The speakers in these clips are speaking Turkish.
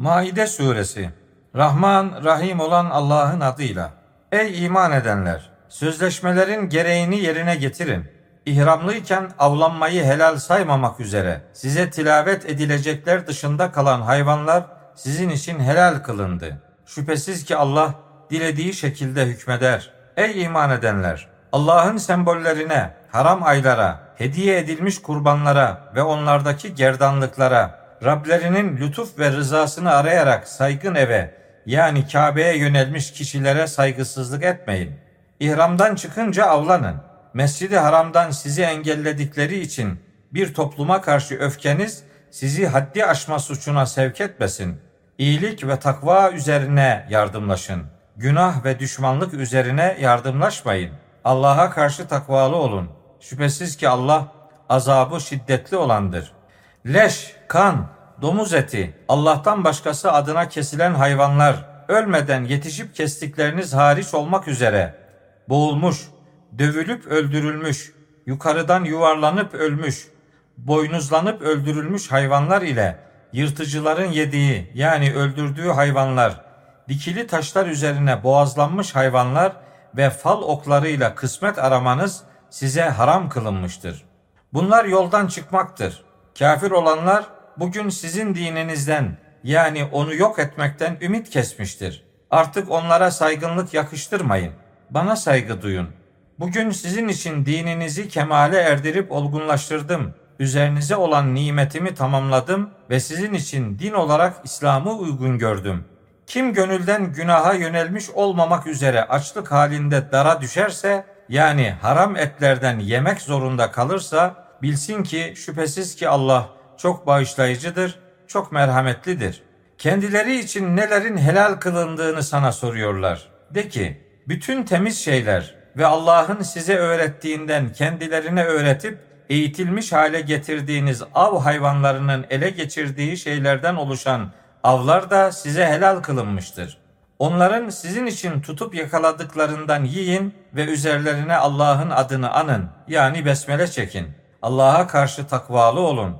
Maide suresi Rahman Rahim olan Allah'ın adıyla. Ey iman edenler! Sözleşmelerin gereğini yerine getirin. İhramlıyken avlanmayı helal saymamak üzere size tilavet edilecekler dışında kalan hayvanlar sizin için helal kılındı. Şüphesiz ki Allah dilediği şekilde hükmeder. Ey iman edenler! Allah'ın sembollerine, haram aylara, hediye edilmiş kurbanlara ve onlardaki gerdanlıklara, Rablerinin lütuf ve rızasını arayarak saygın eve yani Kabe'ye yönelmiş kişilere saygısızlık etmeyin. İhramdan çıkınca avlanın. Mescidi Haram'dan sizi engelledikleri için bir topluma karşı öfkeniz sizi haddi aşma suçuna sevk etmesin. İyilik ve takva üzerine yardımlaşın. Günah ve düşmanlık üzerine yardımlaşmayın. Allah'a karşı takvalı olun. Şüphesiz ki Allah azabı şiddetli olandır. Leş, kan, domuz eti, Allah'tan başkası adına kesilen hayvanlar, ölmeden yetişip kestikleriniz hariç olmak üzere, boğulmuş, dövülüp öldürülmüş, yukarıdan yuvarlanıp ölmüş, boynuzlanıp öldürülmüş hayvanlar ile yırtıcıların yediği yani öldürdüğü hayvanlar, dikili taşlar üzerine boğazlanmış hayvanlar ve fal oklarıyla kısmet aramanız size haram kılınmıştır. Bunlar yoldan çıkmaktır. Kafir olanlar bugün sizin dininizden yani onu yok etmekten ümit kesmiştir. Artık onlara saygınlık yakıştırmayın. Bana saygı duyun. Bugün sizin için dininizi kemale erdirip olgunlaştırdım. Üzerinize olan nimetimi tamamladım ve sizin için din olarak İslam'ı uygun gördüm. Kim gönülden günaha yönelmiş olmamak üzere açlık halinde dara düşerse, yani haram etlerden yemek zorunda kalırsa, bilsin ki şüphesiz ki Allah çok bağışlayıcıdır, çok merhametlidir. Kendileri için nelerin helal kılındığını sana soruyorlar. De ki, bütün temiz şeyler ve Allah'ın size öğrettiğinden kendilerine öğretip eğitilmiş hale getirdiğiniz av hayvanlarının ele geçirdiği şeylerden oluşan avlar da size helal kılınmıştır. Onların sizin için tutup yakaladıklarından yiyin ve üzerlerine Allah'ın adını anın yani besmele çekin. Allah'a karşı takvalı olun.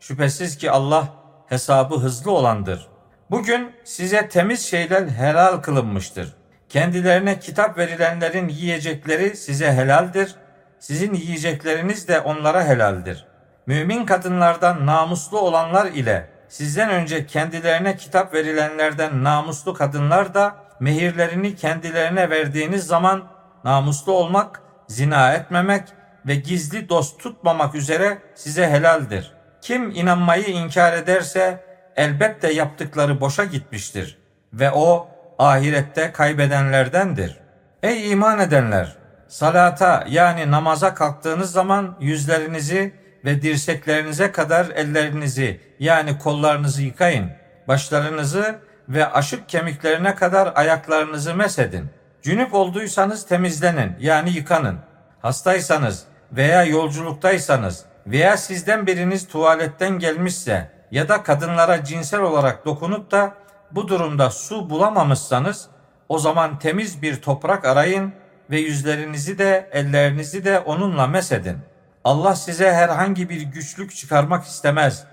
Şüphesiz ki Allah hesabı hızlı olandır. Bugün size temiz şeyler helal kılınmıştır. Kendilerine kitap verilenlerin yiyecekleri size helaldir. Sizin yiyecekleriniz de onlara helaldir. Mümin kadınlardan namuslu olanlar ile sizden önce kendilerine kitap verilenlerden namuslu kadınlar da mehirlerini kendilerine verdiğiniz zaman namuslu olmak, zina etmemek ve gizli dost tutmamak üzere size helaldir. Kim inanmayı inkar ederse elbette yaptıkları boşa gitmiştir ve o ahirette kaybedenlerdendir. Ey iman edenler! Salata yani namaza kalktığınız zaman yüzlerinizi ve dirseklerinize kadar ellerinizi yani kollarınızı yıkayın. Başlarınızı ve aşık kemiklerine kadar ayaklarınızı mesedin. Cünüp olduysanız temizlenin yani yıkanın. Hastaysanız veya yolculuktaysanız veya sizden biriniz tuvaletten gelmişse ya da kadınlara cinsel olarak dokunup da bu durumda su bulamamışsanız o zaman temiz bir toprak arayın ve yüzlerinizi de ellerinizi de onunla mesedin. Allah size herhangi bir güçlük çıkarmak istemez.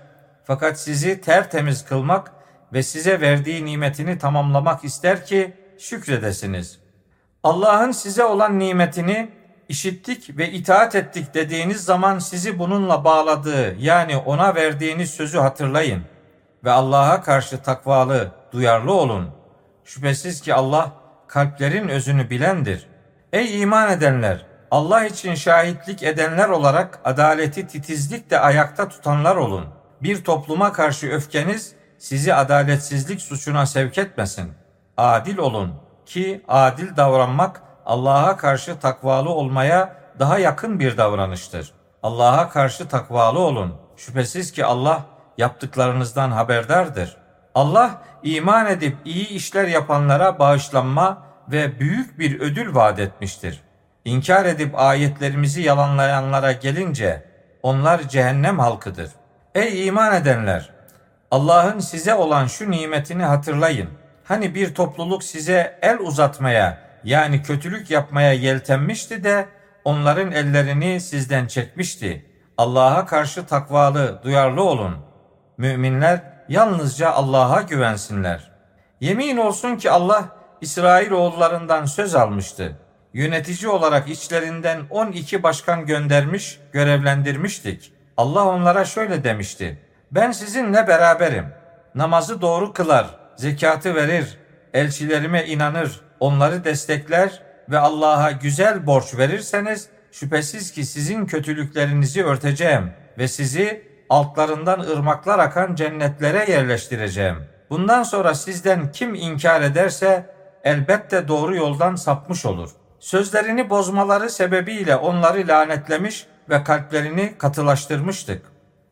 Fakat sizi tertemiz kılmak ve size verdiği nimetini tamamlamak ister ki şükredesiniz. Allah'ın size olan nimetini işittik ve itaat ettik dediğiniz zaman sizi bununla bağladığı yani ona verdiğiniz sözü hatırlayın ve Allah'a karşı takvalı, duyarlı olun. Şüphesiz ki Allah kalplerin özünü bilendir. Ey iman edenler! Allah için şahitlik edenler olarak adaleti titizlikle ayakta tutanlar olun. Bir topluma karşı öfkeniz sizi adaletsizlik suçuna sevk etmesin. Adil olun ki adil davranmak Allah'a karşı takvalı olmaya daha yakın bir davranıştır. Allah'a karşı takvalı olun. Şüphesiz ki Allah yaptıklarınızdan haberdardır. Allah iman edip iyi işler yapanlara bağışlanma ve büyük bir ödül vaat etmiştir. İnkar edip ayetlerimizi yalanlayanlara gelince onlar cehennem halkıdır. Ey iman edenler! Allah'ın size olan şu nimetini hatırlayın. Hani bir topluluk size el uzatmaya yani kötülük yapmaya yeltenmişti de onların ellerini sizden çekmişti. Allah'a karşı takvalı, duyarlı olun. Müminler yalnızca Allah'a güvensinler. Yemin olsun ki Allah İsrail oğullarından söz almıştı. Yönetici olarak içlerinden 12 başkan göndermiş, görevlendirmiştik. Allah onlara şöyle demişti. Ben sizinle beraberim. Namazı doğru kılar, zekatı verir, elçilerime inanır, onları destekler ve Allah'a güzel borç verirseniz şüphesiz ki sizin kötülüklerinizi örteceğim ve sizi altlarından ırmaklar akan cennetlere yerleştireceğim. Bundan sonra sizden kim inkar ederse elbette doğru yoldan sapmış olur. Sözlerini bozmaları sebebiyle onları lanetlemiş ve kalplerini katılaştırmıştık.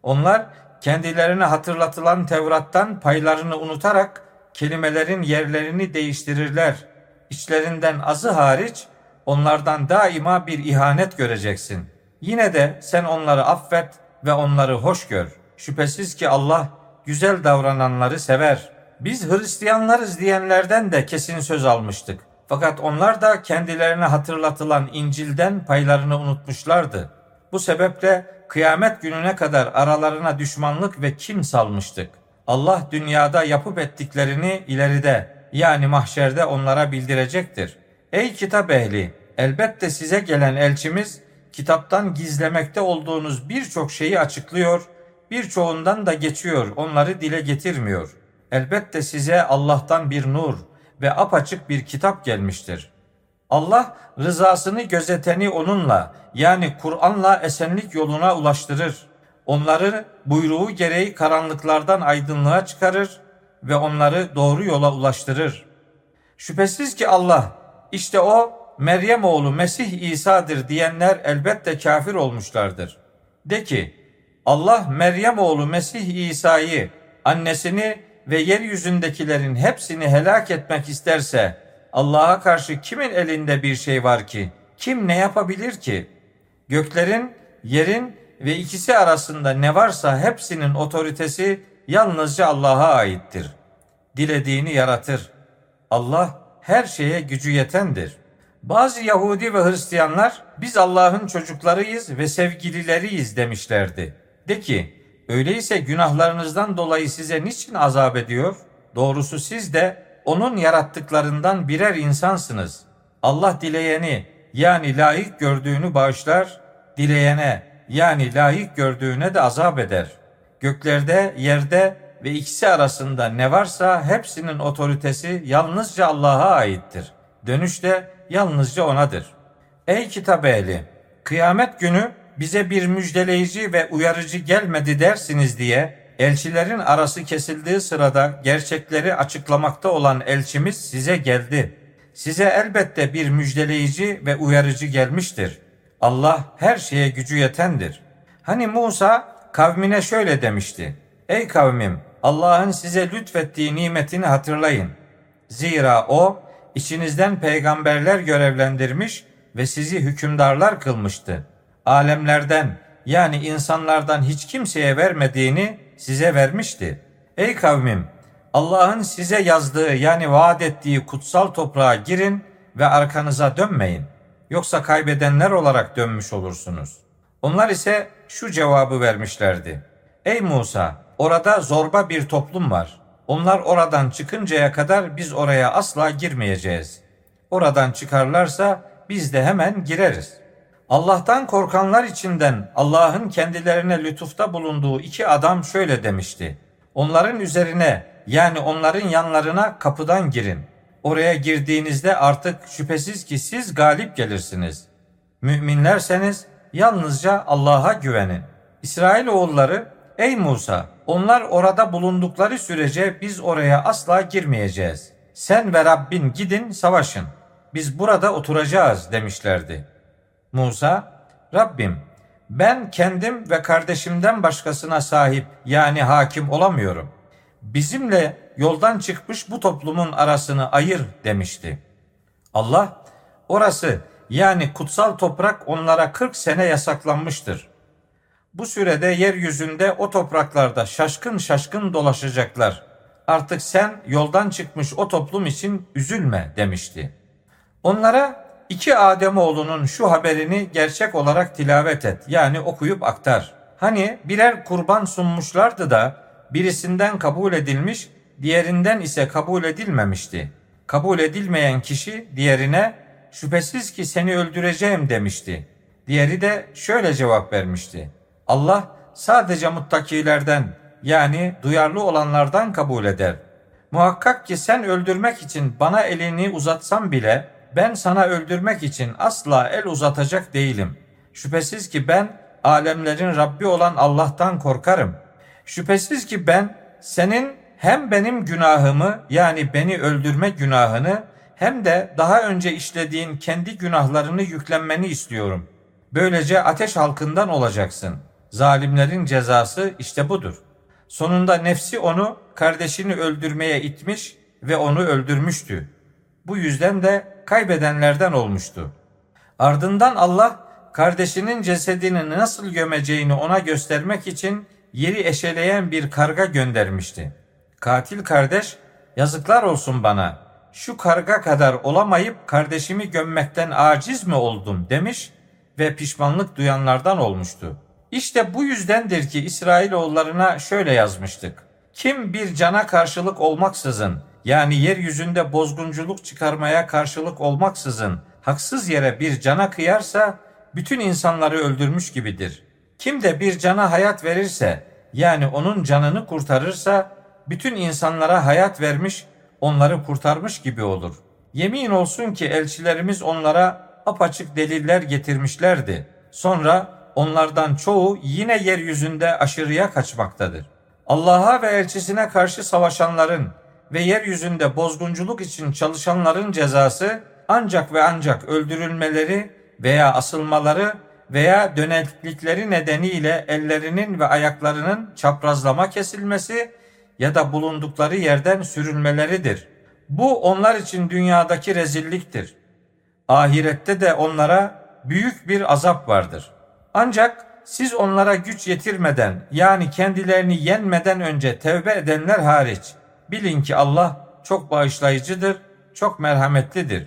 Onlar kendilerine hatırlatılan Tevrat'tan paylarını unutarak kelimelerin yerlerini değiştirirler. İçlerinden azı hariç onlardan daima bir ihanet göreceksin. Yine de sen onları affet ve onları hoş gör. Şüphesiz ki Allah güzel davrananları sever. Biz Hristiyanlarız diyenlerden de kesin söz almıştık. Fakat onlar da kendilerine hatırlatılan İncil'den paylarını unutmuşlardı. Bu sebeple kıyamet gününe kadar aralarına düşmanlık ve kin salmıştık. Allah dünyada yapıp ettiklerini ileride yani mahşerde onlara bildirecektir. Ey kitap ehli! Elbette size gelen elçimiz kitaptan gizlemekte olduğunuz birçok şeyi açıklıyor, birçoğundan da geçiyor, onları dile getirmiyor. Elbette size Allah'tan bir nur ve apaçık bir kitap gelmiştir. Allah rızasını gözeteni onunla yani Kur'an'la esenlik yoluna ulaştırır. Onları buyruğu gereği karanlıklardan aydınlığa çıkarır ve onları doğru yola ulaştırır. Şüphesiz ki Allah işte o Meryem oğlu Mesih İsa'dır diyenler elbette kafir olmuşlardır. De ki Allah Meryem oğlu Mesih İsa'yı, annesini ve yeryüzündekilerin hepsini helak etmek isterse Allah'a karşı kimin elinde bir şey var ki? Kim ne yapabilir ki? Göklerin, yerin ve ikisi arasında ne varsa hepsinin otoritesi yalnızca Allah'a aittir. Dilediğini yaratır. Allah her şeye gücü yetendir. Bazı Yahudi ve Hristiyanlar biz Allah'ın çocuklarıyız ve sevgilileriyiz demişlerdi. De ki öyleyse günahlarınızdan dolayı size niçin azap ediyor? Doğrusu siz de onun yarattıklarından birer insansınız. Allah dileyeni yani layık gördüğünü bağışlar, dileyene yani layık gördüğüne de azap eder. Göklerde, yerde ve ikisi arasında ne varsa hepsinin otoritesi yalnızca Allah'a aittir. Dönüş de yalnızca O'nadır. Ey kitap ehli! Kıyamet günü bize bir müjdeleyici ve uyarıcı gelmedi dersiniz diye elçilerin arası kesildiği sırada gerçekleri açıklamakta olan elçimiz size geldi. Size elbette bir müjdeleyici ve uyarıcı gelmiştir. Allah her şeye gücü yetendir. Hani Musa kavmine şöyle demişti. Ey kavmim Allah'ın size lütfettiği nimetini hatırlayın. Zira o içinizden peygamberler görevlendirmiş ve sizi hükümdarlar kılmıştı. Alemlerden yani insanlardan hiç kimseye vermediğini size vermişti. Ey kavmim Allah'ın size yazdığı yani vaat ettiği kutsal toprağa girin ve arkanıza dönmeyin. Yoksa kaybedenler olarak dönmüş olursunuz. Onlar ise şu cevabı vermişlerdi. Ey Musa orada zorba bir toplum var. Onlar oradan çıkıncaya kadar biz oraya asla girmeyeceğiz. Oradan çıkarlarsa biz de hemen gireriz. Allah'tan korkanlar içinden Allah'ın kendilerine lütufta bulunduğu iki adam şöyle demişti. Onların üzerine yani onların yanlarına kapıdan girin. Oraya girdiğinizde artık şüphesiz ki siz galip gelirsiniz. Müminlerseniz yalnızca Allah'a güvenin. İsrail oğulları ey Musa onlar orada bulundukları sürece biz oraya asla girmeyeceğiz. Sen ve Rabbin gidin savaşın. Biz burada oturacağız demişlerdi. Musa, Rabbim ben kendim ve kardeşimden başkasına sahip yani hakim olamıyorum. Bizimle yoldan çıkmış bu toplumun arasını ayır demişti. Allah, orası yani kutsal toprak onlara 40 sene yasaklanmıştır. Bu sürede yeryüzünde o topraklarda şaşkın şaşkın dolaşacaklar. Artık sen yoldan çıkmış o toplum için üzülme demişti. Onlara iki Ademoğlunun şu haberini gerçek olarak tilavet et. Yani okuyup aktar. Hani birer kurban sunmuşlardı da birisinden kabul edilmiş, diğerinden ise kabul edilmemişti. Kabul edilmeyen kişi diğerine şüphesiz ki seni öldüreceğim demişti. Diğeri de şöyle cevap vermişti. Allah sadece muttakilerden yani duyarlı olanlardan kabul eder. Muhakkak ki sen öldürmek için bana elini uzatsan bile ben sana öldürmek için asla el uzatacak değilim. Şüphesiz ki ben alemlerin Rabbi olan Allah'tan korkarım. Şüphesiz ki ben senin hem benim günahımı yani beni öldürme günahını hem de daha önce işlediğin kendi günahlarını yüklenmeni istiyorum. Böylece ateş halkından olacaksın. Zalimlerin cezası işte budur. Sonunda nefsi onu kardeşini öldürmeye itmiş ve onu öldürmüştü. Bu yüzden de kaybedenlerden olmuştu. Ardından Allah kardeşinin cesedini nasıl gömeceğini ona göstermek için yeri eşeleyen bir karga göndermişti. Katil kardeş, yazıklar olsun bana, şu karga kadar olamayıp kardeşimi gömmekten aciz mi oldum demiş ve pişmanlık duyanlardan olmuştu. İşte bu yüzdendir ki İsrailoğullarına şöyle yazmıştık. Kim bir cana karşılık olmaksızın yani yeryüzünde bozgunculuk çıkarmaya karşılık olmaksızın haksız yere bir cana kıyarsa bütün insanları öldürmüş gibidir. Kim de bir cana hayat verirse yani onun canını kurtarırsa bütün insanlara hayat vermiş, onları kurtarmış gibi olur. Yemin olsun ki elçilerimiz onlara apaçık deliller getirmişlerdi. Sonra onlardan çoğu yine yeryüzünde aşırıya kaçmaktadır. Allah'a ve elçisine karşı savaşanların ve yeryüzünde bozgunculuk için çalışanların cezası ancak ve ancak öldürülmeleri veya asılmaları veya döneklikleri nedeniyle ellerinin ve ayaklarının çaprazlama kesilmesi ya da bulundukları yerden sürülmeleridir. Bu onlar için dünyadaki rezilliktir. Ahirette de onlara büyük bir azap vardır. Ancak siz onlara güç yetirmeden yani kendilerini yenmeden önce tevbe edenler hariç bilin ki Allah çok bağışlayıcıdır, çok merhametlidir.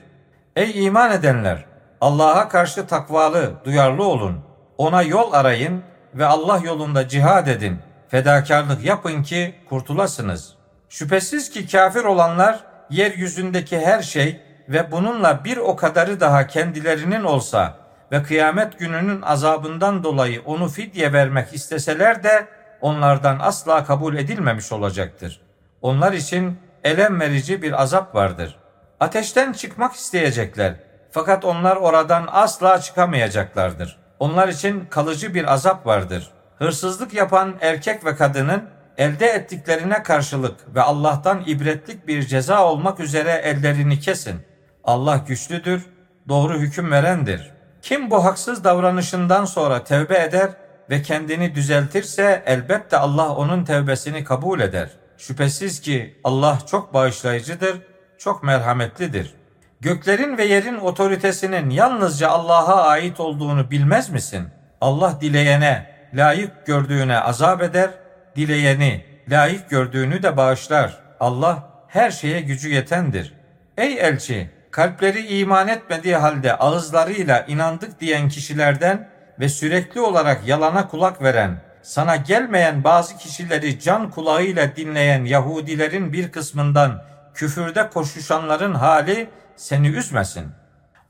Ey iman edenler! Allah'a karşı takvalı, duyarlı olun. Ona yol arayın ve Allah yolunda cihad edin. Fedakarlık yapın ki kurtulasınız. Şüphesiz ki kafir olanlar yeryüzündeki her şey ve bununla bir o kadarı daha kendilerinin olsa ve kıyamet gününün azabından dolayı onu fidye vermek isteseler de onlardan asla kabul edilmemiş olacaktır. Onlar için elem verici bir azap vardır. Ateşten çıkmak isteyecekler. Fakat onlar oradan asla çıkamayacaklardır. Onlar için kalıcı bir azap vardır. Hırsızlık yapan erkek ve kadının elde ettiklerine karşılık ve Allah'tan ibretlik bir ceza olmak üzere ellerini kesin. Allah güçlüdür, doğru hüküm verendir. Kim bu haksız davranışından sonra tevbe eder ve kendini düzeltirse elbette Allah onun tevbesini kabul eder. Şüphesiz ki Allah çok bağışlayıcıdır, çok merhametlidir.'' Göklerin ve yerin otoritesinin yalnızca Allah'a ait olduğunu bilmez misin? Allah dileyene, layık gördüğüne azap eder, dileyeni, layık gördüğünü de bağışlar. Allah her şeye gücü yetendir. Ey elçi, kalpleri iman etmediği halde ağızlarıyla inandık diyen kişilerden ve sürekli olarak yalana kulak veren, sana gelmeyen bazı kişileri can kulağıyla dinleyen Yahudilerin bir kısmından küfürde koşuşanların hali seni üzmesin.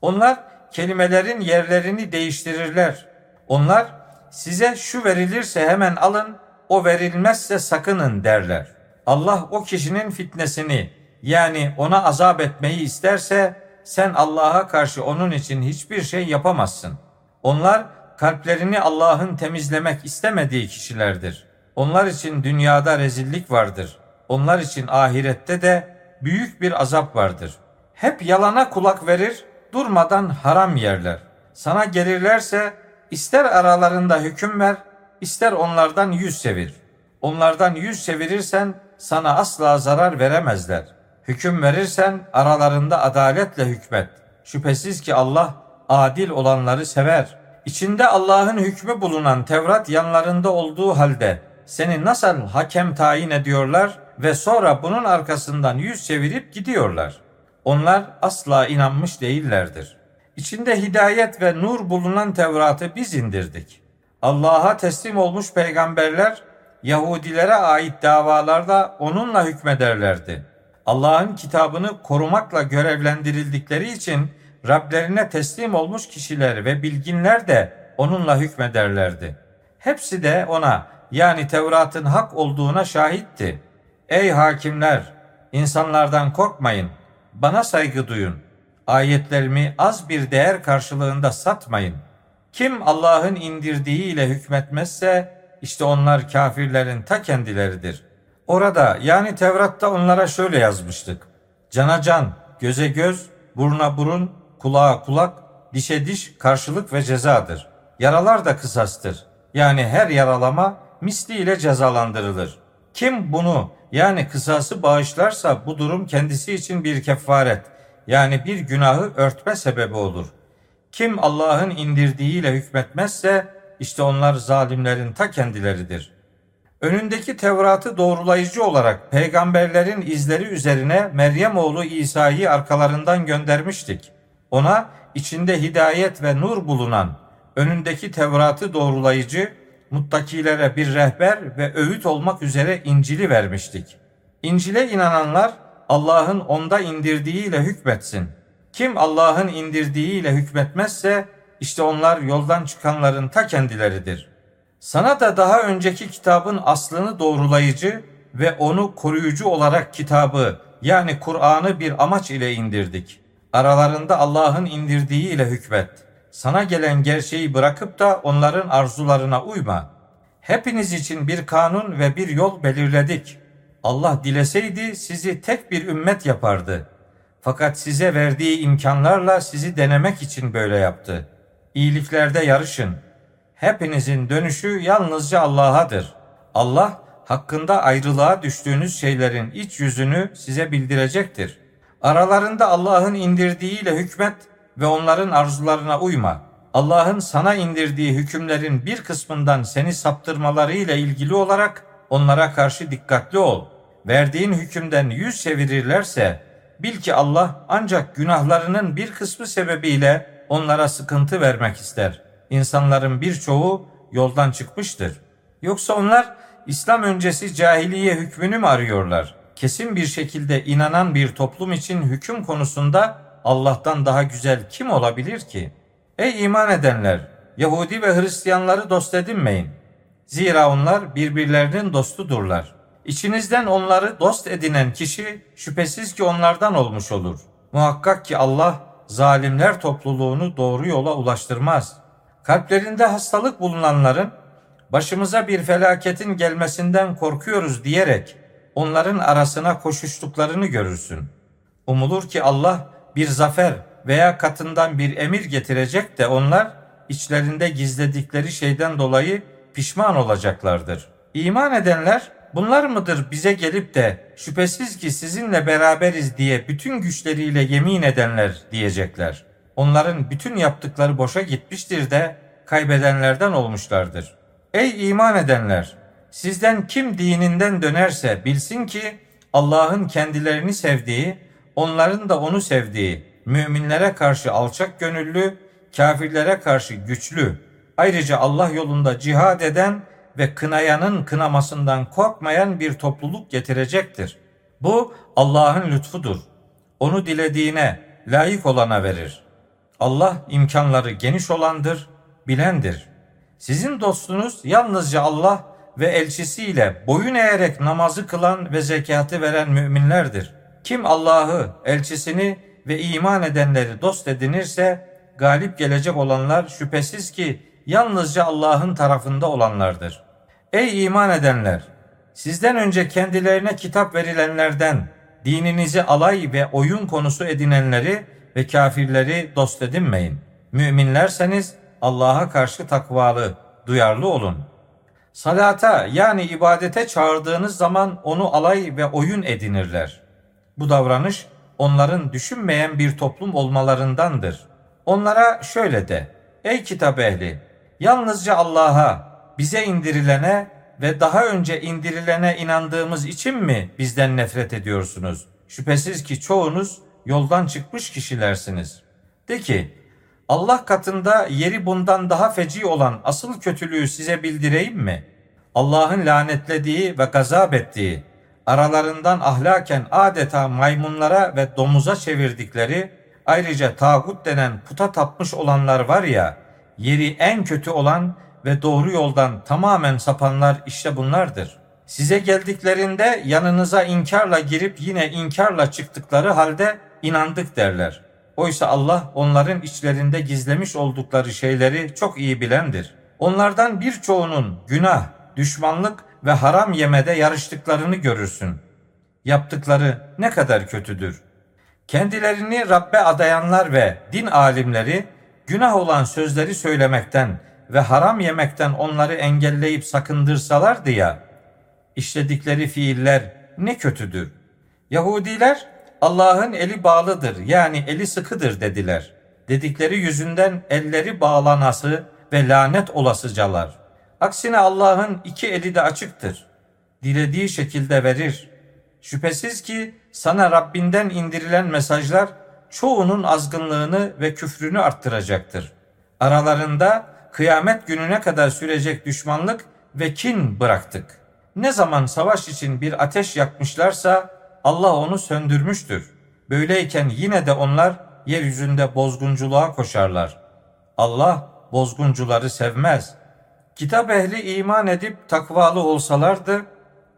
Onlar kelimelerin yerlerini değiştirirler. Onlar size şu verilirse hemen alın, o verilmezse sakının derler. Allah o kişinin fitnesini yani ona azap etmeyi isterse sen Allah'a karşı onun için hiçbir şey yapamazsın. Onlar kalplerini Allah'ın temizlemek istemediği kişilerdir. Onlar için dünyada rezillik vardır. Onlar için ahirette de büyük bir azap vardır hep yalana kulak verir, durmadan haram yerler. Sana gelirlerse ister aralarında hüküm ver, ister onlardan yüz çevir. Onlardan yüz çevirirsen sana asla zarar veremezler. Hüküm verirsen aralarında adaletle hükmet. Şüphesiz ki Allah adil olanları sever. İçinde Allah'ın hükmü bulunan Tevrat yanlarında olduğu halde seni nasıl hakem tayin ediyorlar ve sonra bunun arkasından yüz çevirip gidiyorlar. Onlar asla inanmış değillerdir. İçinde hidayet ve nur bulunan Tevrat'ı biz indirdik. Allah'a teslim olmuş peygamberler Yahudilere ait davalarda onunla hükmederlerdi. Allah'ın kitabını korumakla görevlendirildikleri için Rablerine teslim olmuş kişiler ve bilginler de onunla hükmederlerdi. Hepsi de ona yani Tevrat'ın hak olduğuna şahitti. Ey hakimler! insanlardan korkmayın, bana saygı duyun. Ayetlerimi az bir değer karşılığında satmayın. Kim Allah'ın indirdiğiyle hükmetmezse işte onlar kafirlerin ta kendileridir. Orada yani Tevrat'ta onlara şöyle yazmıştık. Cana can, göze göz, buruna burun, kulağa kulak, dişe diş karşılık ve cezadır. Yaralar da kısastır. Yani her yaralama misliyle cezalandırılır. Kim bunu yani kısası bağışlarsa bu durum kendisi için bir kefaret yani bir günahı örtme sebebi olur. Kim Allah'ın indirdiğiyle hükmetmezse işte onlar zalimlerin ta kendileridir. Önündeki Tevrat'ı doğrulayıcı olarak peygamberlerin izleri üzerine Meryem oğlu İsa'yı arkalarından göndermiştik. Ona içinde hidayet ve nur bulunan önündeki Tevrat'ı doğrulayıcı muttakilere bir rehber ve öğüt olmak üzere İncil'i vermiştik. İncil'e inananlar Allah'ın onda indirdiğiyle hükmetsin. Kim Allah'ın indirdiğiyle hükmetmezse işte onlar yoldan çıkanların ta kendileridir. Sana da daha önceki kitabın aslını doğrulayıcı ve onu koruyucu olarak kitabı yani Kur'an'ı bir amaç ile indirdik. Aralarında Allah'ın indirdiğiyle hükmet. Sana gelen gerçeği bırakıp da onların arzularına uyma. Hepiniz için bir kanun ve bir yol belirledik. Allah dileseydi sizi tek bir ümmet yapardı. Fakat size verdiği imkanlarla sizi denemek için böyle yaptı. İyiliklerde yarışın. Hepinizin dönüşü yalnızca Allah'adır. Allah hakkında ayrılığa düştüğünüz şeylerin iç yüzünü size bildirecektir. Aralarında Allah'ın indirdiğiyle hükmet ve onların arzularına uyma. Allah'ın sana indirdiği hükümlerin bir kısmından seni saptırmalarıyla ilgili olarak onlara karşı dikkatli ol. Verdiğin hükümden yüz çevirirlerse bil ki Allah ancak günahlarının bir kısmı sebebiyle onlara sıkıntı vermek ister. İnsanların birçoğu yoldan çıkmıştır. Yoksa onlar İslam öncesi cahiliye hükmünü mü arıyorlar? Kesin bir şekilde inanan bir toplum için hüküm konusunda Allah'tan daha güzel kim olabilir ki? Ey iman edenler! Yahudi ve Hristiyanları dost edinmeyin. Zira onlar birbirlerinin dostudurlar. İçinizden onları dost edinen kişi şüphesiz ki onlardan olmuş olur. Muhakkak ki Allah zalimler topluluğunu doğru yola ulaştırmaz. Kalplerinde hastalık bulunanların başımıza bir felaketin gelmesinden korkuyoruz diyerek onların arasına koşuştuklarını görürsün. Umulur ki Allah bir zafer veya katından bir emir getirecek de onlar içlerinde gizledikleri şeyden dolayı pişman olacaklardır. İman edenler bunlar mıdır bize gelip de şüphesiz ki sizinle beraberiz diye bütün güçleriyle yemin edenler diyecekler. Onların bütün yaptıkları boşa gitmiştir de kaybedenlerden olmuşlardır. Ey iman edenler! Sizden kim dininden dönerse bilsin ki Allah'ın kendilerini sevdiği, onların da onu sevdiği, müminlere karşı alçak gönüllü, kafirlere karşı güçlü, ayrıca Allah yolunda cihad eden ve kınayanın kınamasından korkmayan bir topluluk getirecektir. Bu Allah'ın lütfudur. Onu dilediğine, layık olana verir. Allah imkanları geniş olandır, bilendir. Sizin dostunuz yalnızca Allah ve elçisiyle boyun eğerek namazı kılan ve zekatı veren müminlerdir. Kim Allah'ı, elçisini ve iman edenleri dost edinirse galip gelecek olanlar şüphesiz ki yalnızca Allah'ın tarafında olanlardır. Ey iman edenler! Sizden önce kendilerine kitap verilenlerden dininizi alay ve oyun konusu edinenleri ve kafirleri dost edinmeyin. Müminlerseniz Allah'a karşı takvalı, duyarlı olun. Salata yani ibadete çağırdığınız zaman onu alay ve oyun edinirler. Bu davranış onların düşünmeyen bir toplum olmalarındandır. Onlara şöyle de, ey kitap ehli, yalnızca Allah'a, bize indirilene ve daha önce indirilene inandığımız için mi bizden nefret ediyorsunuz? Şüphesiz ki çoğunuz yoldan çıkmış kişilersiniz. De ki, Allah katında yeri bundan daha feci olan asıl kötülüğü size bildireyim mi? Allah'ın lanetlediği ve gazap ettiği, aralarından ahlaken adeta maymunlara ve domuza çevirdikleri, ayrıca tağut denen puta tapmış olanlar var ya, yeri en kötü olan ve doğru yoldan tamamen sapanlar işte bunlardır. Size geldiklerinde yanınıza inkarla girip yine inkarla çıktıkları halde inandık derler. Oysa Allah onların içlerinde gizlemiş oldukları şeyleri çok iyi bilendir. Onlardan birçoğunun günah, düşmanlık ve haram yemede yarıştıklarını görürsün. Yaptıkları ne kadar kötüdür. Kendilerini Rabbe adayanlar ve din alimleri günah olan sözleri söylemekten ve haram yemekten onları engelleyip sakındırsalardı ya, işledikleri fiiller ne kötüdür. Yahudiler Allah'ın eli bağlıdır yani eli sıkıdır dediler. Dedikleri yüzünden elleri bağlanası ve lanet olasıcalar. Aksine Allah'ın iki eli de açıktır. Dilediği şekilde verir. Şüphesiz ki sana Rabbinden indirilen mesajlar çoğunun azgınlığını ve küfrünü arttıracaktır. Aralarında kıyamet gününe kadar sürecek düşmanlık ve kin bıraktık. Ne zaman savaş için bir ateş yakmışlarsa Allah onu söndürmüştür. Böyleyken yine de onlar yeryüzünde bozgunculuğa koşarlar. Allah bozguncuları sevmez. Kitap ehli iman edip takvalı olsalardı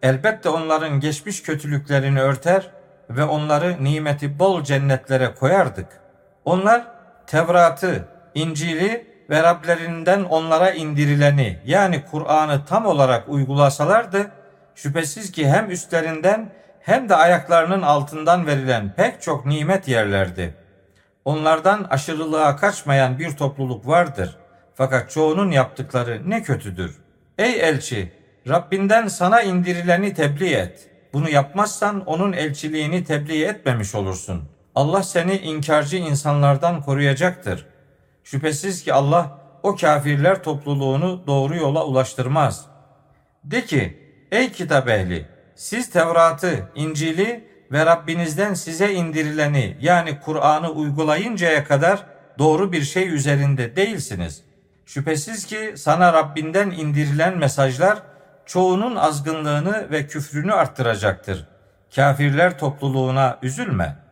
elbette onların geçmiş kötülüklerini örter ve onları nimeti bol cennetlere koyardık. Onlar Tevrat'ı, İncil'i ve Rablerinden onlara indirileni yani Kur'an'ı tam olarak uygulasalardı şüphesiz ki hem üstlerinden hem de ayaklarının altından verilen pek çok nimet yerlerdi. Onlardan aşırılığa kaçmayan bir topluluk vardır. Fakat çoğunun yaptıkları ne kötüdür. Ey elçi, Rabbinden sana indirileni tebliğ et. Bunu yapmazsan onun elçiliğini tebliğ etmemiş olursun. Allah seni inkarcı insanlardan koruyacaktır. Şüphesiz ki Allah o kafirler topluluğunu doğru yola ulaştırmaz. De ki, ey kitap ehli, siz Tevrat'ı, İncil'i ve Rabbinizden size indirileni yani Kur'an'ı uygulayıncaya kadar doğru bir şey üzerinde değilsiniz. Şüphesiz ki sana Rabbinden indirilen mesajlar çoğunun azgınlığını ve küfrünü arttıracaktır. Kafirler topluluğuna üzülme.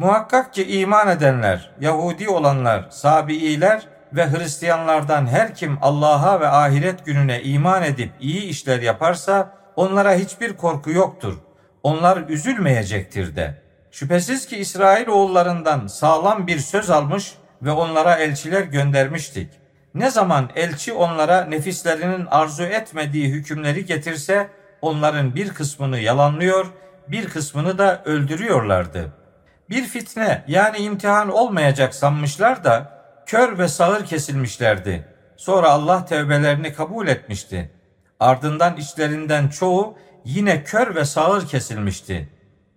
Muhakkak ki iman edenler, Yahudi olanlar, Sabiiler ve Hristiyanlardan her kim Allah'a ve ahiret gününe iman edip iyi işler yaparsa onlara hiçbir korku yoktur. Onlar üzülmeyecektir de. Şüphesiz ki İsrail oğullarından sağlam bir söz almış ve onlara elçiler göndermiştik. Ne zaman elçi onlara nefislerinin arzu etmediği hükümleri getirse onların bir kısmını yalanlıyor, bir kısmını da öldürüyorlardı. Bir fitne yani imtihan olmayacak sanmışlar da kör ve sağır kesilmişlerdi. Sonra Allah tevbelerini kabul etmişti. Ardından içlerinden çoğu yine kör ve sağır kesilmişti.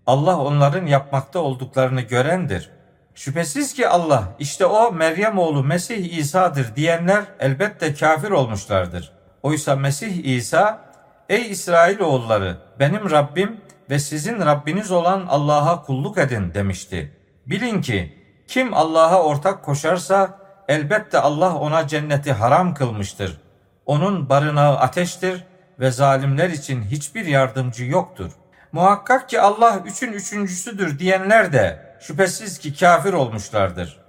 Allah onların yapmakta olduklarını görendir. Şüphesiz ki Allah işte o Meryem oğlu Mesih İsa'dır diyenler elbette kafir olmuşlardır. Oysa Mesih İsa ey İsrail oğulları benim Rabbim ve sizin Rabbiniz olan Allah'a kulluk edin demişti. Bilin ki kim Allah'a ortak koşarsa elbette Allah ona cenneti haram kılmıştır. Onun barınağı ateştir ve zalimler için hiçbir yardımcı yoktur. Muhakkak ki Allah üçün üçüncüsüdür diyenler de şüphesiz ki kafir olmuşlardır.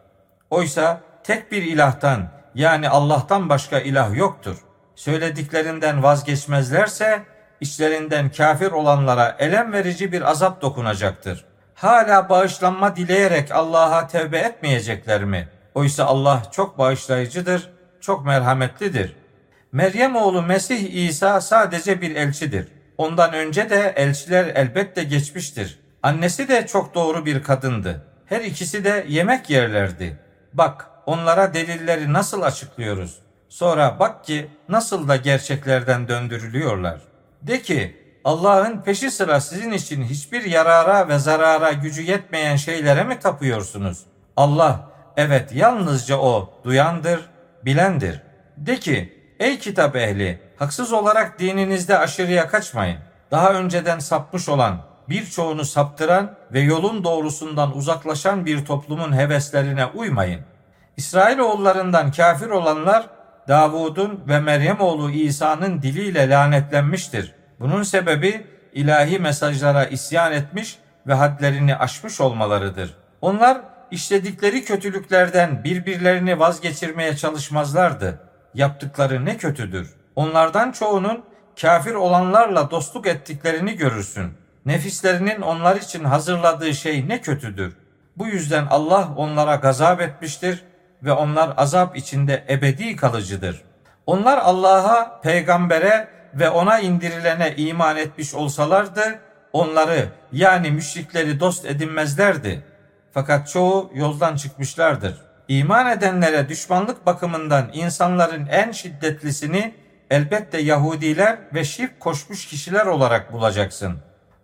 Oysa tek bir ilahtan yani Allah'tan başka ilah yoktur. Söylediklerinden vazgeçmezlerse içlerinden kafir olanlara elem verici bir azap dokunacaktır. Hala bağışlanma dileyerek Allah'a tevbe etmeyecekler mi? Oysa Allah çok bağışlayıcıdır, çok merhametlidir. Meryem oğlu Mesih İsa sadece bir elçidir. Ondan önce de elçiler elbette geçmiştir. Annesi de çok doğru bir kadındı. Her ikisi de yemek yerlerdi. Bak onlara delilleri nasıl açıklıyoruz. Sonra bak ki nasıl da gerçeklerden döndürülüyorlar. De ki Allah'ın peşi sıra sizin için hiçbir yarara ve zarara gücü yetmeyen şeylere mi tapıyorsunuz? Allah evet yalnızca o duyandır, bilendir. De ki ey kitap ehli haksız olarak dininizde aşırıya kaçmayın. Daha önceden sapmış olan, birçoğunu saptıran ve yolun doğrusundan uzaklaşan bir toplumun heveslerine uymayın. İsrail oğullarından kafir olanlar Davud'un ve Meryem oğlu İsa'nın diliyle lanetlenmiştir. Bunun sebebi ilahi mesajlara isyan etmiş ve hadlerini aşmış olmalarıdır. Onlar işledikleri kötülüklerden birbirlerini vazgeçirmeye çalışmazlardı. Yaptıkları ne kötüdür. Onlardan çoğunun kafir olanlarla dostluk ettiklerini görürsün. Nefislerinin onlar için hazırladığı şey ne kötüdür. Bu yüzden Allah onlara gazap etmiştir ve onlar azap içinde ebedi kalıcıdır. Onlar Allah'a, peygambere ve ona indirilene iman etmiş olsalardı, onları yani müşrikleri dost edinmezlerdi. Fakat çoğu yoldan çıkmışlardır. İman edenlere düşmanlık bakımından insanların en şiddetlisini elbette Yahudiler ve şirk koşmuş kişiler olarak bulacaksın.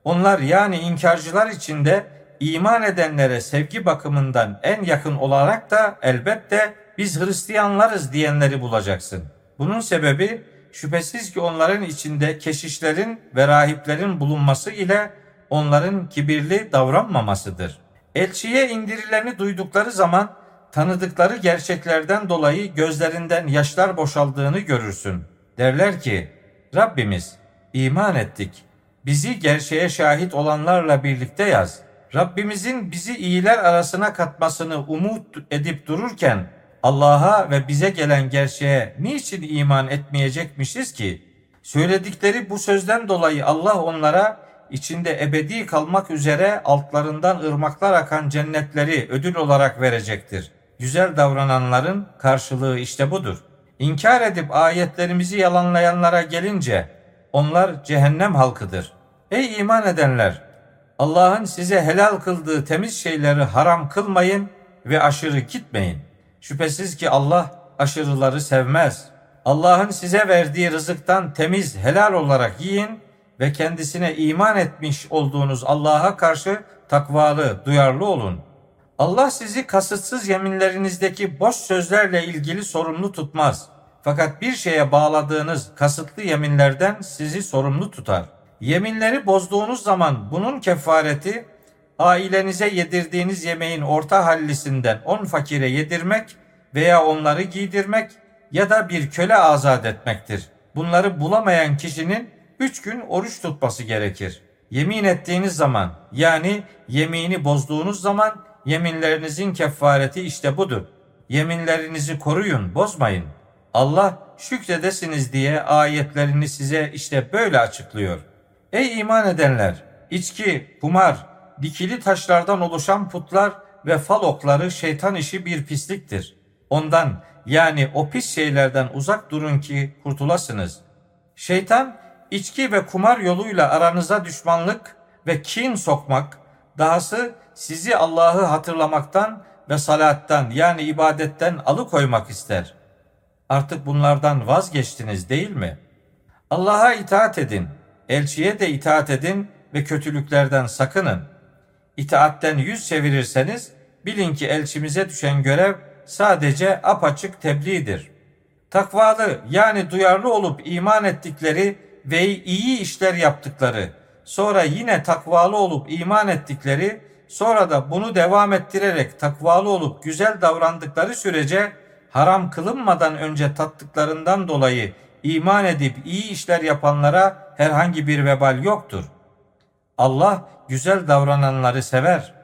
Onlar yani inkarcılar içinde iman edenlere sevgi bakımından en yakın olarak da elbette biz Hristiyanlarız diyenleri bulacaksın. Bunun sebebi şüphesiz ki onların içinde keşişlerin ve rahiplerin bulunması ile onların kibirli davranmamasıdır. Elçiye indirileni duydukları zaman tanıdıkları gerçeklerden dolayı gözlerinden yaşlar boşaldığını görürsün. Derler ki, Rabbimiz iman ettik. Bizi gerçeğe şahit olanlarla birlikte yaz. Rabbimizin bizi iyiler arasına katmasını umut edip dururken Allah'a ve bize gelen gerçeğe niçin iman etmeyecekmişiz ki? Söyledikleri bu sözden dolayı Allah onlara içinde ebedi kalmak üzere altlarından ırmaklar akan cennetleri ödül olarak verecektir. Güzel davrananların karşılığı işte budur. İnkar edip ayetlerimizi yalanlayanlara gelince onlar cehennem halkıdır. Ey iman edenler! Allah'ın size helal kıldığı temiz şeyleri haram kılmayın ve aşırı gitmeyin. Şüphesiz ki Allah aşırıları sevmez. Allah'ın size verdiği rızıktan temiz, helal olarak yiyin ve kendisine iman etmiş olduğunuz Allah'a karşı takvalı, duyarlı olun. Allah sizi kasıtsız yeminlerinizdeki boş sözlerle ilgili sorumlu tutmaz. Fakat bir şeye bağladığınız kasıtlı yeminlerden sizi sorumlu tutar. Yeminleri bozduğunuz zaman bunun kefareti ailenize yedirdiğiniz yemeğin orta hallisinden on fakire yedirmek veya onları giydirmek ya da bir köle azat etmektir. Bunları bulamayan kişinin üç gün oruç tutması gerekir. Yemin ettiğiniz zaman yani yemini bozduğunuz zaman yeminlerinizin kefareti işte budur. Yeminlerinizi koruyun, bozmayın. Allah şükredesiniz diye ayetlerini size işte böyle açıklıyor. Ey iman edenler! içki, kumar, dikili taşlardan oluşan putlar ve fal okları şeytan işi bir pisliktir. Ondan yani o pis şeylerden uzak durun ki kurtulasınız. Şeytan içki ve kumar yoluyla aranıza düşmanlık ve kin sokmak, dahası sizi Allah'ı hatırlamaktan ve salattan yani ibadetten alıkoymak ister. Artık bunlardan vazgeçtiniz değil mi? Allah'a itaat edin, elçiye de itaat edin ve kötülüklerden sakının. İtaatten yüz çevirirseniz bilin ki elçimize düşen görev sadece apaçık tebliğdir. Takvalı yani duyarlı olup iman ettikleri ve iyi işler yaptıkları, sonra yine takvalı olup iman ettikleri, sonra da bunu devam ettirerek takvalı olup güzel davrandıkları sürece haram kılınmadan önce tattıklarından dolayı iman edip iyi işler yapanlara herhangi bir vebal yoktur. Allah güzel davrananları sever.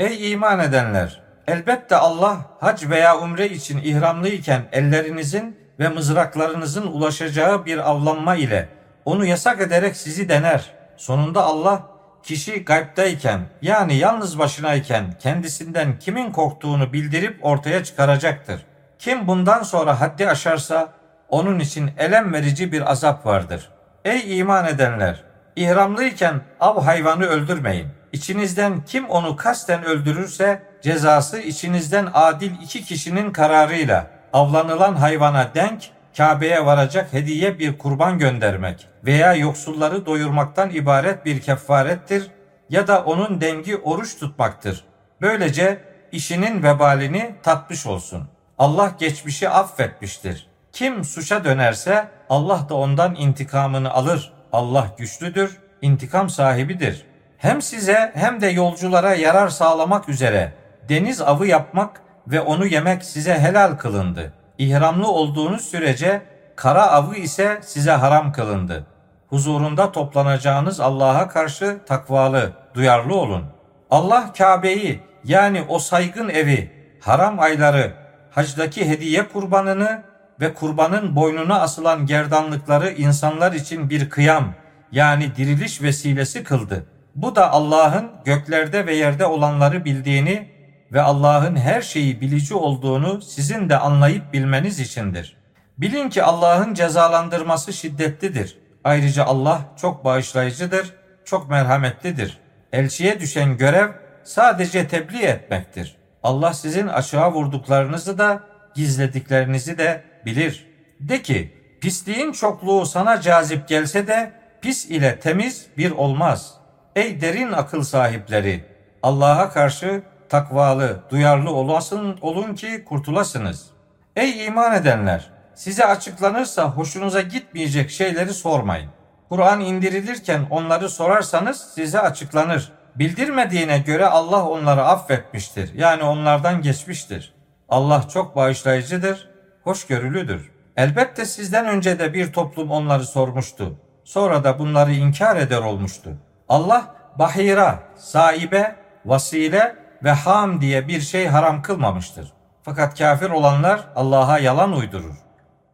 Ey iman edenler! Elbette Allah hac veya umre için ihramlıyken ellerinizin ve mızraklarınızın ulaşacağı bir avlanma ile onu yasak ederek sizi dener. Sonunda Allah kişi gaybdayken yani yalnız başınayken kendisinden kimin korktuğunu bildirip ortaya çıkaracaktır. Kim bundan sonra haddi aşarsa onun için elem verici bir azap vardır. Ey iman edenler! İhramlıyken av hayvanı öldürmeyin. İçinizden kim onu kasten öldürürse cezası içinizden adil iki kişinin kararıyla avlanılan hayvana denk Kabe'ye varacak hediye bir kurban göndermek veya yoksulları doyurmaktan ibaret bir kefarettir ya da onun dengi oruç tutmaktır. Böylece işinin vebalini tatmış olsun. Allah geçmişi affetmiştir. Kim suça dönerse Allah da ondan intikamını alır. Allah güçlüdür, intikam sahibidir. Hem size hem de yolculara yarar sağlamak üzere deniz avı yapmak ve onu yemek size helal kılındı. İhramlı olduğunuz sürece kara avı ise size haram kılındı. Huzurunda toplanacağınız Allah'a karşı takvalı, duyarlı olun. Allah Kabe'yi yani o saygın evi, haram ayları, hacdaki hediye kurbanını ve kurbanın boynuna asılan gerdanlıkları insanlar için bir kıyam yani diriliş vesilesi kıldı. Bu da Allah'ın göklerde ve yerde olanları bildiğini ve Allah'ın her şeyi bilici olduğunu sizin de anlayıp bilmeniz içindir. Bilin ki Allah'ın cezalandırması şiddetlidir. Ayrıca Allah çok bağışlayıcıdır, çok merhametlidir. Elçiye düşen görev sadece tebliğ etmektir. Allah sizin açığa vurduklarınızı da gizlediklerinizi de bilir. De ki pisliğin çokluğu sana cazip gelse de pis ile temiz bir olmaz. Ey derin akıl sahipleri Allah'a karşı takvalı, duyarlı olasın olun ki kurtulasınız. Ey iman edenler size açıklanırsa hoşunuza gitmeyecek şeyleri sormayın. Kur'an indirilirken onları sorarsanız size açıklanır. Bildirmediğine göre Allah onları affetmiştir. Yani onlardan geçmiştir. Allah çok bağışlayıcıdır, hoşgörülüdür. Elbette sizden önce de bir toplum onları sormuştu. Sonra da bunları inkar eder olmuştu. Allah bahira, saibe, vasile ve ham diye bir şey haram kılmamıştır. Fakat kafir olanlar Allah'a yalan uydurur.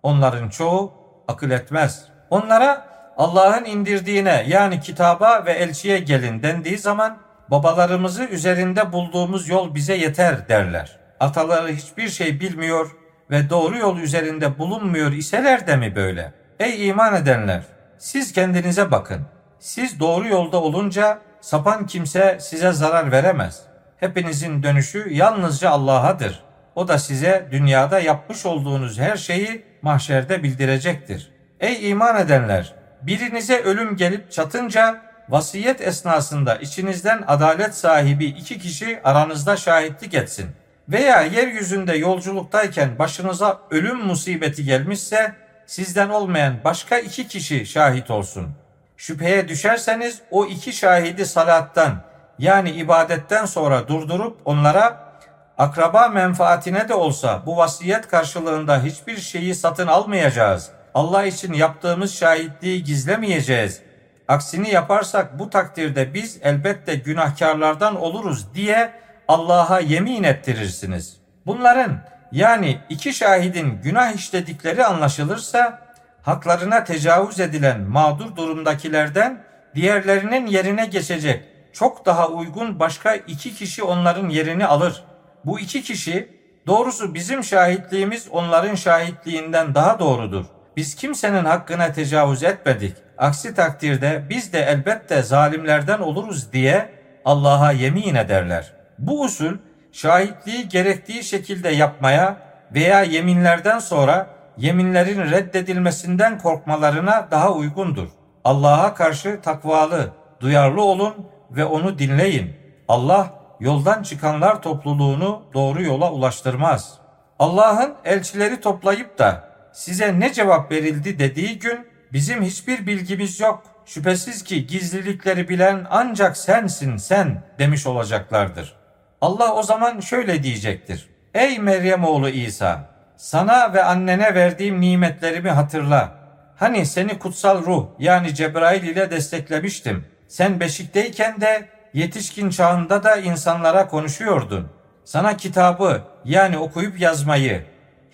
Onların çoğu akıl etmez. Onlara Allah'ın indirdiğine yani kitaba ve elçiye gelin dendiği zaman babalarımızı üzerinde bulduğumuz yol bize yeter derler. Ataları hiçbir şey bilmiyor ve doğru yol üzerinde bulunmuyor iseler de mi böyle? Ey iman edenler! Siz kendinize bakın. Siz doğru yolda olunca sapan kimse size zarar veremez. Hepinizin dönüşü yalnızca Allah'adır. O da size dünyada yapmış olduğunuz her şeyi mahşerde bildirecektir. Ey iman edenler! Birinize ölüm gelip çatınca vasiyet esnasında içinizden adalet sahibi iki kişi aranızda şahitlik etsin. Veya yeryüzünde yolculuktayken başınıza ölüm musibeti gelmişse sizden olmayan başka iki kişi şahit olsun. Şüpheye düşerseniz o iki şahidi salattan yani ibadetten sonra durdurup onlara akraba menfaatine de olsa bu vasiyet karşılığında hiçbir şeyi satın almayacağız. Allah için yaptığımız şahitliği gizlemeyeceğiz. Aksini yaparsak bu takdirde biz elbette günahkarlardan oluruz diye Allah'a yemin ettirirsiniz. Bunların yani iki şahidin günah işledikleri anlaşılırsa haklarına tecavüz edilen mağdur durumdakilerden diğerlerinin yerine geçecek çok daha uygun başka iki kişi onların yerini alır. Bu iki kişi doğrusu bizim şahitliğimiz onların şahitliğinden daha doğrudur. Biz kimsenin hakkına tecavüz etmedik. Aksi takdirde biz de elbette zalimlerden oluruz diye Allah'a yemin ederler. Bu usul şahitliği gerektiği şekilde yapmaya veya yeminlerden sonra yeminlerin reddedilmesinden korkmalarına daha uygundur. Allah'a karşı takvalı, duyarlı olun ve onu dinleyin. Allah yoldan çıkanlar topluluğunu doğru yola ulaştırmaz. Allah'ın elçileri toplayıp da size ne cevap verildi dediği gün bizim hiçbir bilgimiz yok. Şüphesiz ki gizlilikleri bilen ancak sensin sen demiş olacaklardır. Allah o zaman şöyle diyecektir. Ey Meryem oğlu İsa sana ve annene verdiğim nimetlerimi hatırla. Hani seni kutsal ruh yani Cebrail ile desteklemiştim. Sen beşikteyken de yetişkin çağında da insanlara konuşuyordun. Sana kitabı yani okuyup yazmayı,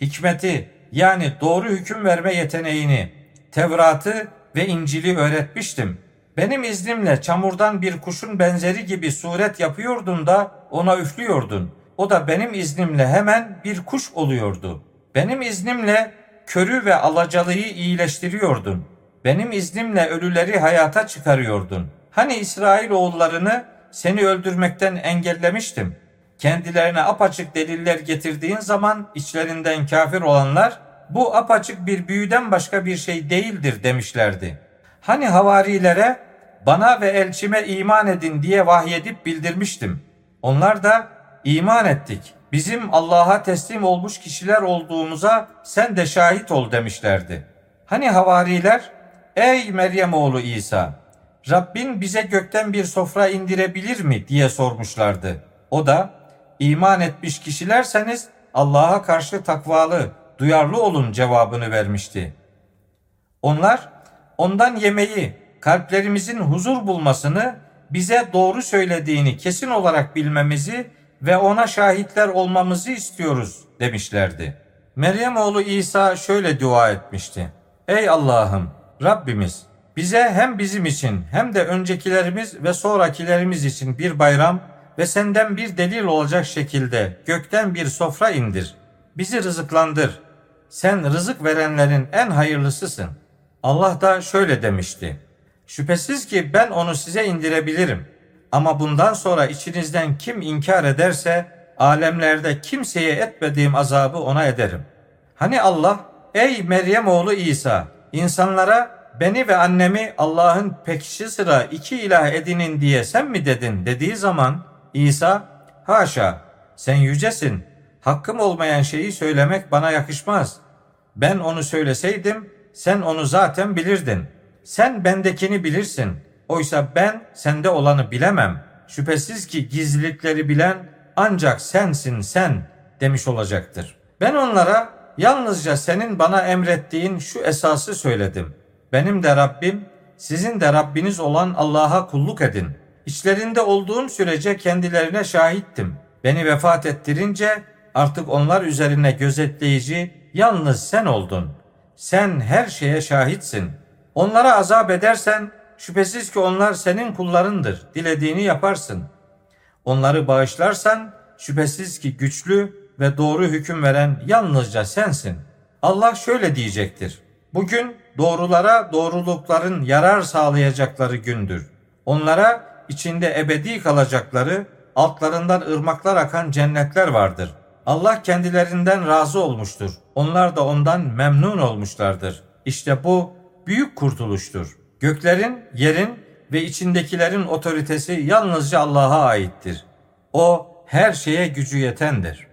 hikmeti yani doğru hüküm verme yeteneğini, Tevrat'ı ve İncil'i öğretmiştim. Benim iznimle çamurdan bir kuşun benzeri gibi suret yapıyordun da ona üflüyordun. O da benim iznimle hemen bir kuş oluyordu. Benim iznimle körü ve alacalıyı iyileştiriyordun. Benim iznimle ölüleri hayata çıkarıyordun. Hani İsrail oğullarını seni öldürmekten engellemiştim. Kendilerine apaçık deliller getirdiğin zaman içlerinden kafir olanlar bu apaçık bir büyüden başka bir şey değildir demişlerdi. Hani havarilere bana ve elçime iman edin diye vahyedip bildirmiştim. Onlar da iman ettik. Bizim Allah'a teslim olmuş kişiler olduğumuza sen de şahit ol demişlerdi. Hani havariler ey Meryem oğlu İsa Rabbin bize gökten bir sofra indirebilir mi diye sormuşlardı. O da iman etmiş kişilerseniz Allah'a karşı takvalı, duyarlı olun cevabını vermişti. Onlar ondan yemeği, kalplerimizin huzur bulmasını, bize doğru söylediğini kesin olarak bilmemizi ve ona şahitler olmamızı istiyoruz demişlerdi. Meryem oğlu İsa şöyle dua etmişti. Ey Allah'ım, Rabbimiz bize hem bizim için hem de öncekilerimiz ve sonrakilerimiz için bir bayram ve senden bir delil olacak şekilde gökten bir sofra indir. Bizi rızıklandır. Sen rızık verenlerin en hayırlısısın. Allah da şöyle demişti. Şüphesiz ki ben onu size indirebilirim. Ama bundan sonra içinizden kim inkar ederse alemlerde kimseye etmediğim azabı ona ederim. Hani Allah ey Meryem oğlu İsa insanlara beni ve annemi Allah'ın pekişi sıra iki ilah edinin diye sen mi dedin dediği zaman İsa haşa sen yücesin hakkım olmayan şeyi söylemek bana yakışmaz. Ben onu söyleseydim sen onu zaten bilirdin. Sen bendekini bilirsin. Oysa ben sende olanı bilemem. Şüphesiz ki gizlilikleri bilen ancak sensin sen demiş olacaktır. Ben onlara yalnızca senin bana emrettiğin şu esası söyledim. Benim de Rabbim, sizin de Rabbiniz olan Allah'a kulluk edin. İçlerinde olduğum sürece kendilerine şahittim. Beni vefat ettirince artık onlar üzerine gözetleyici yalnız sen oldun. Sen her şeye şahitsin. Onlara azap edersen şüphesiz ki onlar senin kullarındır. Dilediğini yaparsın. Onları bağışlarsan şüphesiz ki güçlü ve doğru hüküm veren yalnızca sensin. Allah şöyle diyecektir. Bugün doğrulara doğrulukların yarar sağlayacakları gündür. Onlara içinde ebedi kalacakları, altlarından ırmaklar akan cennetler vardır. Allah kendilerinden razı olmuştur. Onlar da ondan memnun olmuşlardır. İşte bu büyük kurtuluştur. Göklerin, yerin ve içindekilerin otoritesi yalnızca Allah'a aittir. O her şeye gücü yetendir.